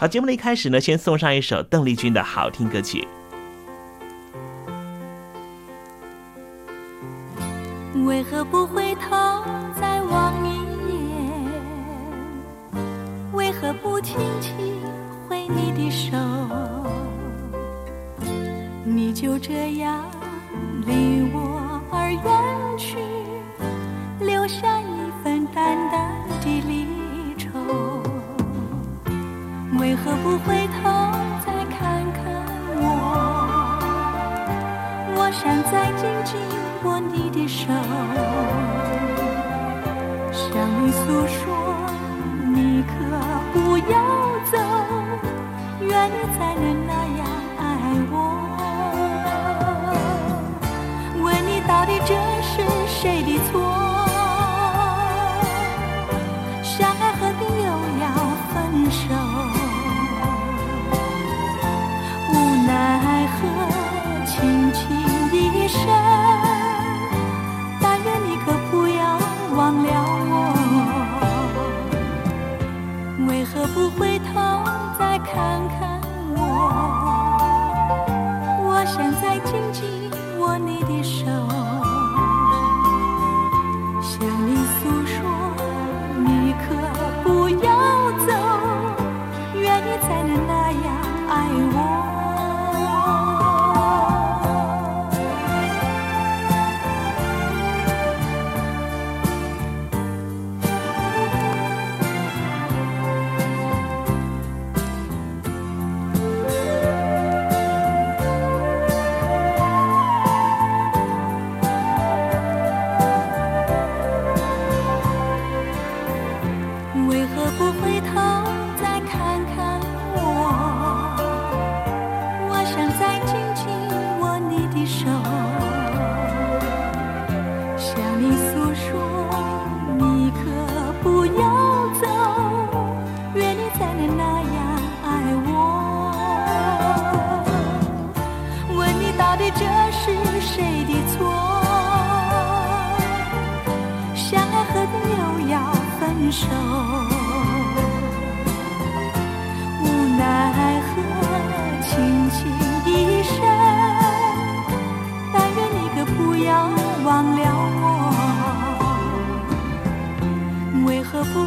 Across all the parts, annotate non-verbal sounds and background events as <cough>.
好，节目的一开始呢，先送上一首邓丽君的好听歌曲。为何不回头再望一眼？为何不轻轻挥你的手？你就这样离我而远去，留下一份淡淡回头再看看我？我想再紧紧握你的手，向你诉说，你可不要走。愿你才能那样爱我。问你到底这是谁的错？不会底这是谁的错？相爱何必又要分手？无奈何，轻轻一声，但愿你可不要忘了我。为何不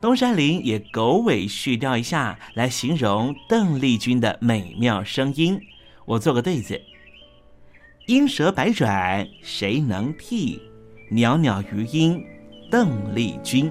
东山林也狗尾续貂一下，来形容邓丽君的美妙声音。我做个对子：莺蛇百转谁能替？袅袅余音邓丽君。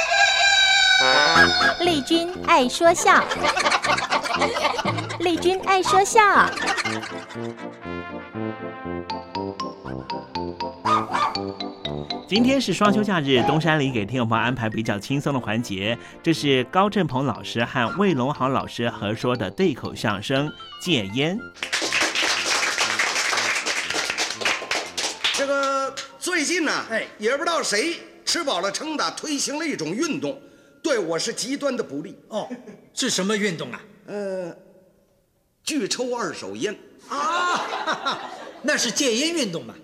丽君爱说笑，<laughs> 丽君爱说笑。今天是双休假日，东山里给听友朋友安排比较轻松的环节，这是高振鹏老师和魏龙豪老师合说的对口相声《戒烟》。这个最近呢，哎，也不知道谁吃饱了撑的推行了一种运动，对我是极端的不利。哦，是什么运动啊？呃，拒抽二手烟啊，<laughs> 那是戒烟运动嘛？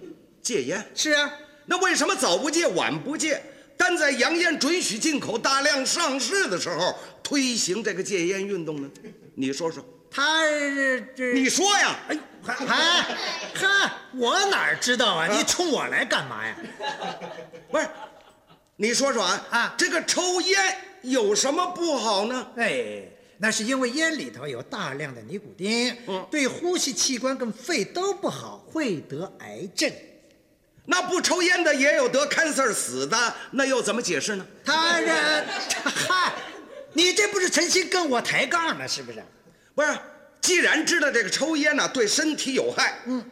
戒烟是啊，那为什么早不戒晚不戒？但在洋烟准许进口、大量上市的时候推行这个戒烟运动呢？你说说。他这你说呀？哎，哎，嗨，我哪知道啊？你冲我来干嘛呀？不是，你说说啊啊，这个抽烟有什么不好呢？哎，那是因为烟里头有大量的尼古丁，嗯对呼吸器官跟肺都不好，会得癌症。那不抽烟的也有得 cancer 死的，那又怎么解释呢？他然，嗨，你这不是诚心跟我抬杠吗，是不是？不是，既然知道这个抽烟呢、对身体有害，嗯，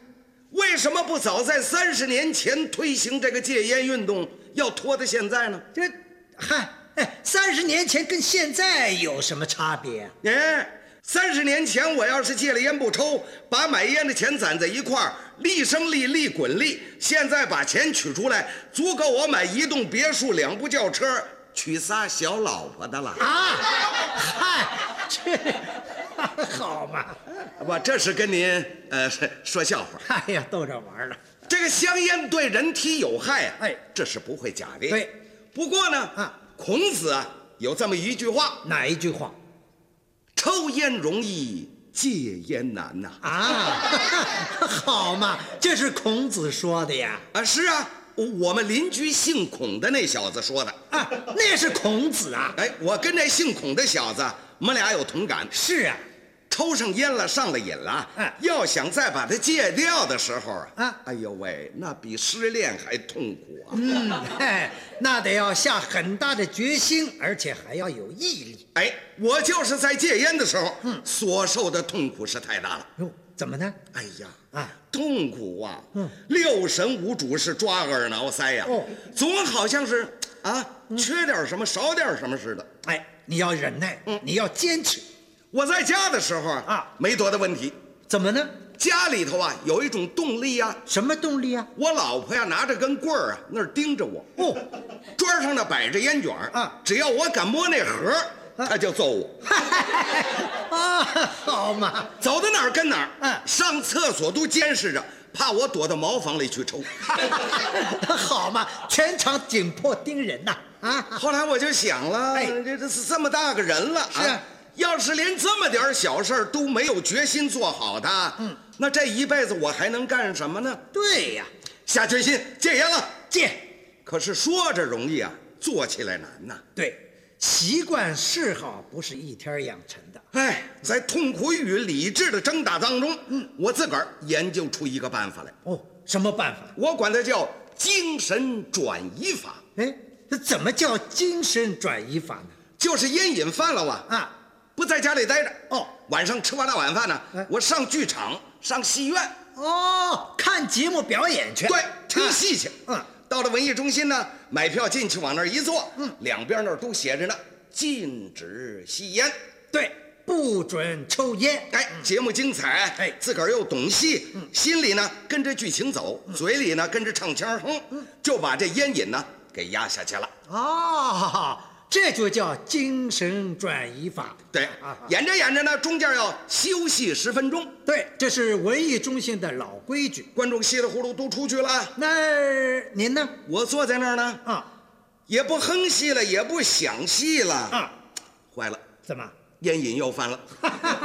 为什么不早在三十年前推行这个戒烟运动，要拖到现在呢？这，嗨，哎，三十年前跟现在有什么差别啊？哎，三十年前我要是戒了烟不抽，把买烟的钱攒在一块儿，利生利，利滚利。现在把钱取出来，足够我买一栋别墅、两部轿车，娶仨小老婆的了。啊，嗨，这 <laughs> 好嘛？我，这是跟您呃说笑话。<laughs> 哎呀，逗着玩呢。这个香烟对人体有害啊，哎，这是不会假的。对，不过呢，啊，孔子啊有这么一句话：哪一句话？抽烟容易，戒烟难呐。啊，<laughs> 好嘛，这是孔子说的呀。啊，是啊，我们邻居姓孔的那小子说的。啊，那是孔子啊。哎，我跟那姓孔的小子，我们俩有同感。是啊，抽上烟了，上了瘾了，嗯要想再把它戒掉的时候啊，啊哎呦喂，那比失恋还痛苦啊！嗯，嗨，那得要下很大的决心，而且还要有毅力。哎，我就是在戒烟的时候，嗯，所受的痛苦是太大了。哟，怎么呢？哎呀，啊，痛苦啊！嗯，六神无主是抓耳挠腮呀，哦，总好像是啊，缺点什么，少点什么似的。哎，你要忍耐，嗯，你要坚持。我在家的时候啊，啊没多大问题。怎么呢？家里头啊，有一种动力啊、什么动力啊？我老婆呀，拿着根棍儿啊，那儿盯着我。哦，桌上呢摆着烟卷儿啊只要我敢摸那盒儿，她就揍我。<laughs> 啊，好嘛，走到哪儿跟哪儿。嗯上厕所都监视着，怕我躲到茅房里去抽。<laughs> 好嘛，全场紧迫盯人呐！啊，后来我就想了，哎这这是这么大个人了，是啊要是连这么点小事儿都没有决心做好的，嗯，那这一辈子我还能干什么呢？对呀，下决心戒烟了。戒。可是说着容易啊，做起来难呐。对，习惯嗜好不是一天养成的。哎，在痛苦与理智的挣扎当中，嗯，我自个儿研究出一个办法来，哦，什么办法？我管它叫精神转移法，哎，这怎么叫精神转移法呢？就是烟瘾犯了啊，啊，不在家里待着，哦，晚上吃完了晚饭呢哎，我上剧场、上戏院，哦，看节目表演去。对，听戏去。嗯，到了文艺中心呢，买票进去，往那儿一坐，嗯，两边那儿都写着呢，禁止吸烟。对，不准抽烟。哎，节目精彩，哎。自个儿又懂戏，心里呢跟着剧情走，嘴里呢跟着唱腔哼，就把这烟瘾呢给压下去了。哦，这就叫精神转移法。对啊，演着演着呢，中间要休息十分钟，对，这是文艺中心的老规矩。观众稀里糊涂都出去了，那您呢？我坐在那儿呢，啊也不哼戏了，也不想戏了，啊，坏了，怎么？烟瘾又犯了，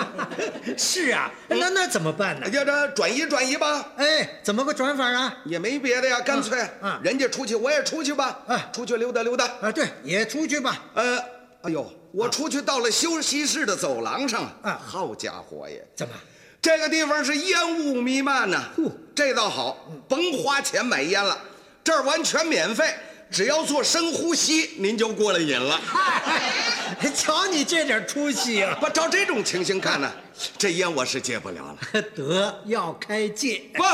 <laughs> 是啊，那那怎么办呢？要这转移转移吧，哎，怎么个转法啊？也没别的呀，干脆嗯人家出去我也出去吧，啊。出去溜达溜达，啊，对，也出去吧。呃，哎呦，我出去到了休息室的走廊上，啊。好家伙呀，怎么？这个地方是烟雾弥漫呐、呼。这倒好，甭花钱买烟了，这儿完全免费，只要做深呼吸，您就过了瘾了。嗨，<laughs> 瞧你这点出息啊！不照这种情形看呢，这烟我是戒不了了。<laughs> 得要开戒。不，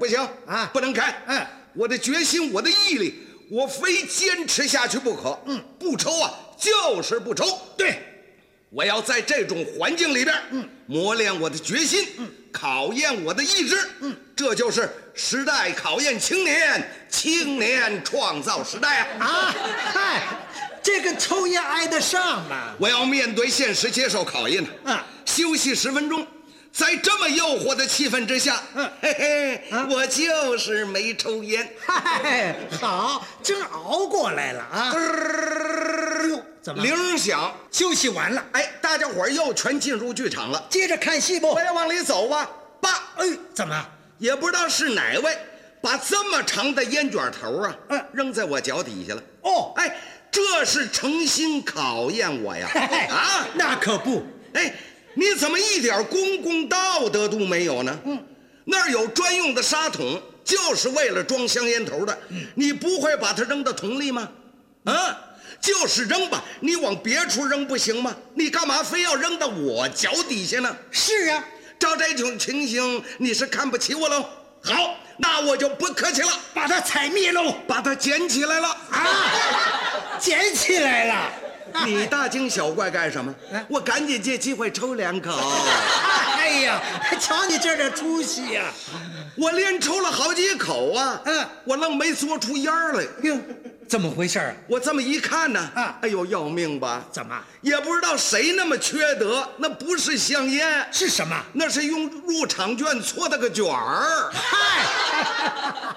不行啊不能开。嗯，我的决心，我的毅力，我非坚持下去不可。嗯，不抽啊，就是不抽。对，我要在这种环境里边，嗯，磨练我的决心，嗯，考验我的意志，嗯，这就是时代考验青年，青年创造时代啊！啊，嗨，这跟抽烟挨得上吗？我要面对现实，接受考验呢。啊，休息十分钟，在这么诱惑的气氛之下，嗯嘿嘿，啊我就是没抽烟。嗨，好，真熬过来了啊！哟，怎么铃儿响，休息完了？哎，大家伙儿又全进入剧场了。接着看戏不我？要往里走吧，爸，哎，怎么？也不知道是哪位把这么长的烟卷头啊，嗯扔在我脚底下了。哦哎，这是诚心考验我呀！啊，那可不。哎，你怎么一点公共道德都没有呢？嗯，那儿有专用的沙桶，就是为了装香烟头的。你不会把它扔到桶里吗？啊，就是扔吧，你往别处扔不行吗？你干嘛非要扔到我脚底下呢？是啊，照这种情形，你是看不起我喽？好，那我就不客气了，把它踩灭喽，把它捡起来了啊，捡起来了。你大惊小怪干什么？我赶紧借机会抽两口。哎呀，瞧你这点出息呀！我连抽了好几口啊，嗯，我愣没嘬出烟来。哟，怎么回事啊？我这么一看呢，啊，哎呦，要命吧？怎么？也不知道谁那么缺德，那不是香烟，是什么？那是用入场券搓的个卷儿。嗨！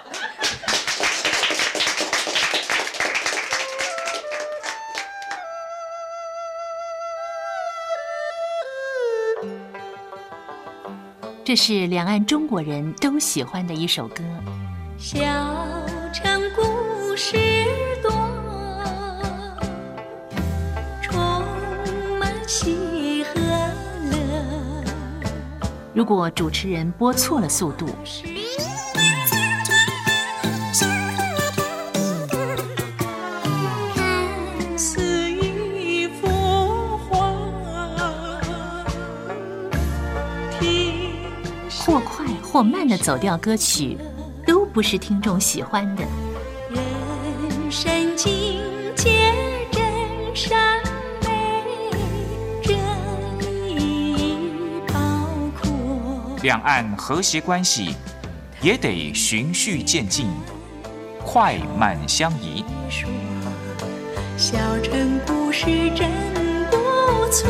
这是两岸中国人都喜欢的一首歌。小如果主持人播错了速度。或快或慢的走调歌曲，都不是听众喜欢的。两岸和谐关系也得循序渐进，快慢相宜。小城故事真不错，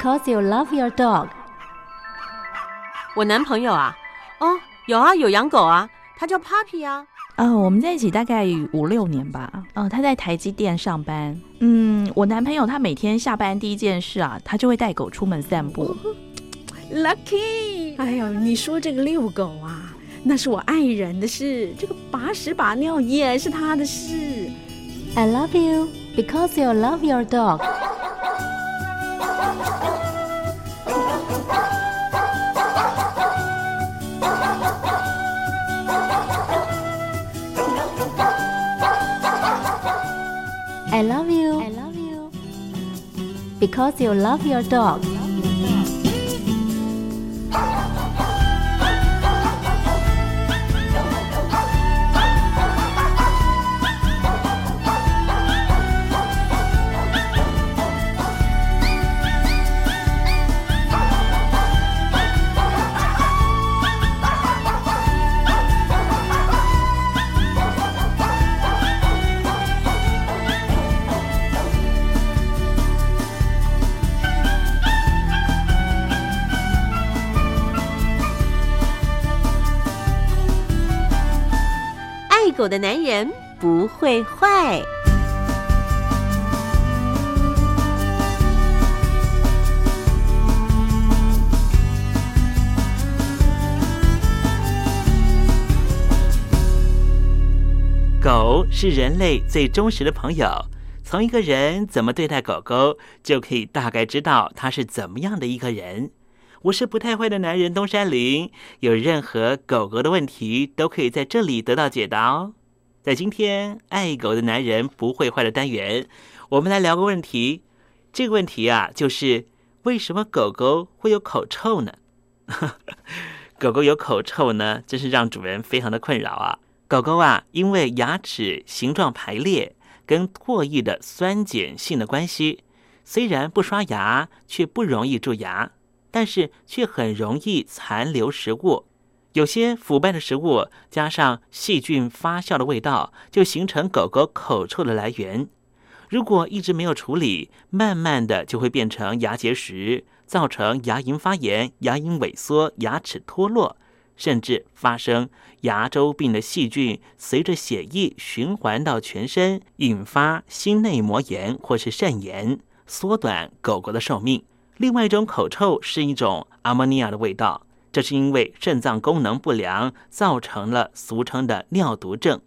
Because you love your dog。我男朋友啊，哦，有啊，有养狗啊，他叫 Puppy 啊。呃，我们在一起大概五六年吧。呃，他在台积电上班。嗯，我男朋友他每天下班第一件事啊，他就会带狗出门散步。Lucky，哎呦，你说这个遛狗啊，那是我爱人的事，这个把屎把尿也是他的事。I love you because you love your dog。Because you love your dog. 狗的男人不会坏。狗是人类最忠实的朋友，从一个人怎么对待狗狗，就可以大概知道他是怎么样的一个人。我是不太坏的男人东山林，有任何狗狗的问题都可以在这里得到解答哦。在今天爱狗的男人不会坏的单元，我们来聊个问题。这个问题啊，就是为什么狗狗会有口臭呢？<laughs> 狗狗有口臭呢，真是让主人非常的困扰啊。狗狗啊，因为牙齿形状排列跟唾液的酸碱性的关系，虽然不刷牙，却不容易蛀牙。但是却很容易残留食物，有些腐败的食物加上细菌发酵的味道，就形成狗狗口臭的来源。如果一直没有处理，慢慢的就会变成牙结石，造成牙龈发炎、牙龈萎缩、牙齿脱落，甚至发生牙周病的细菌随着血液循环到全身，引发心内膜炎或是肾炎，缩短狗狗的寿命。另外一种口臭是一种阿莫尼亚的味道，这是因为肾脏功能不良造成了俗称的尿毒症。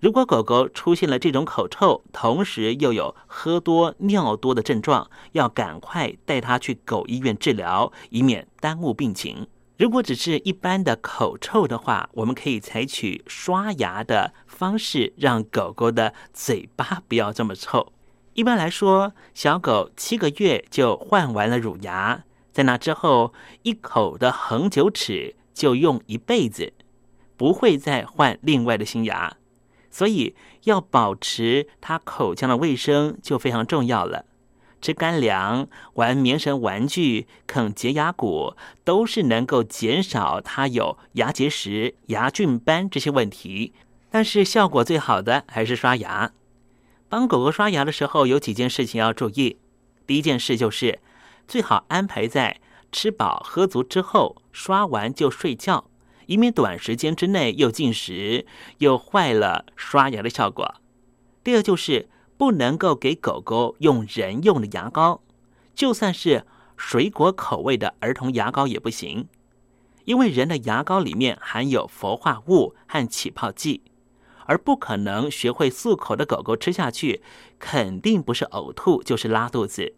如果狗狗出现了这种口臭，同时又有喝多、尿多的症状，要赶快带它去狗医院治疗，以免耽误病情。如果只是一般的口臭的话，我们可以采取刷牙的方式，让狗狗的嘴巴不要这么臭。一般来说，小狗七个月就换完了乳牙，在那之后，一口的恒久齿就用一辈子，不会再换另外的新牙。所以，要保持它口腔的卫生就非常重要了。吃干粮、玩棉绳玩具、啃洁牙骨，都是能够减少它有牙结石、牙菌斑这些问题。但是，效果最好的还是刷牙。帮狗狗刷牙的时候，有几件事情要注意。第一件事就是，最好安排在吃饱喝足之后，刷完就睡觉，以免短时间之内又进食，又坏了刷牙的效果。第二就是，不能够给狗狗用人用的牙膏，就算是水果口味的儿童牙膏也不行，因为人的牙膏里面含有氟化物和起泡剂。而不可能学会漱口的狗狗吃下去，肯定不是呕吐就是拉肚子。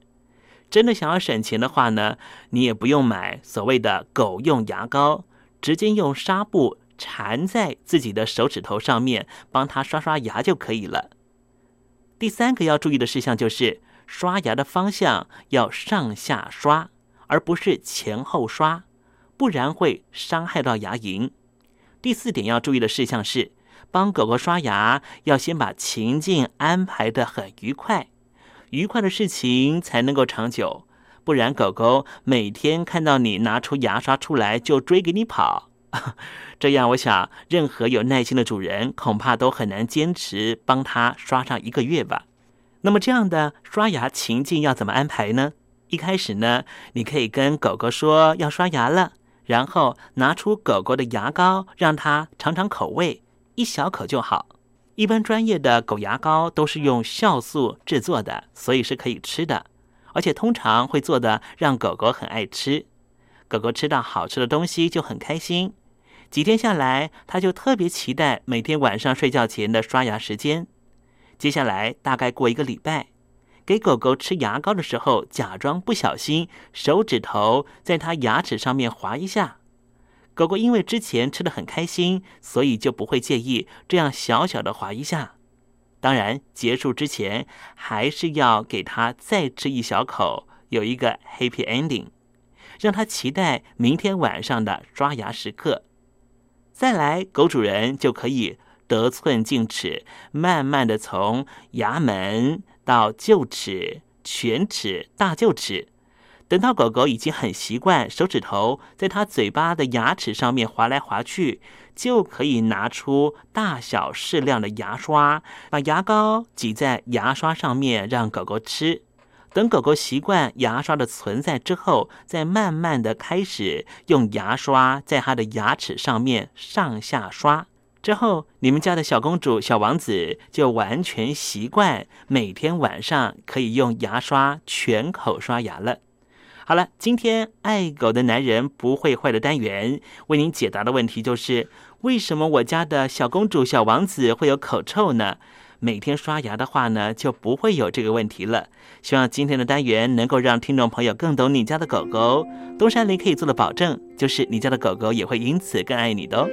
真的想要省钱的话呢，你也不用买所谓的狗用牙膏，直接用纱布缠在自己的手指头上面，帮它刷刷牙就可以了。第三个要注意的事项就是，刷牙的方向要上下刷，而不是前后刷，不然会伤害到牙龈。第四点要注意的事项是。帮狗狗刷牙，要先把情境安排的很愉快，愉快的事情才能够长久。不然，狗狗每天看到你拿出牙刷出来就追给你跑，<laughs> 这样我想，任何有耐心的主人恐怕都很难坚持帮它刷上一个月吧。那么，这样的刷牙情境要怎么安排呢？一开始呢，你可以跟狗狗说要刷牙了，然后拿出狗狗的牙膏，让它尝尝口味。一小口就好。一般专业的狗牙膏都是用酵素制作的，所以是可以吃的，而且通常会做的让狗狗很爱吃。狗狗吃到好吃的东西就很开心，几天下来，它就特别期待每天晚上睡觉前的刷牙时间。接下来大概过一个礼拜，给狗狗吃牙膏的时候，假装不小心手指头在它牙齿上面划一下。狗狗因为之前吃的很开心，所以就不会介意这样小小的划一下。当然，结束之前还是要给它再吃一小口，有一个 happy ending，让它期待明天晚上的刷牙时刻。再来，狗主人就可以得寸进尺，慢慢的从牙门到臼齿、犬齿、大臼齿。等到狗狗已经很习惯手指头在它嘴巴的牙齿上面划来划去，就可以拿出大小适量的牙刷，把牙膏挤在牙刷上面，让狗狗吃。等狗狗习惯牙刷的存在之后，再慢慢的开始用牙刷在它的牙齿上面上下刷。之后，你们家的小公主、小王子就完全习惯每天晚上可以用牙刷全口刷牙了。好了，今天爱狗的男人不会坏的单元为您解答的问题就是：为什么我家的小公主、小王子会有口臭呢？每天刷牙的话呢，就不会有这个问题了。希望今天的单元能够让听众朋友更懂你家的狗狗。东山林可以做的保证，就是你家的狗狗也会因此更爱你的哦。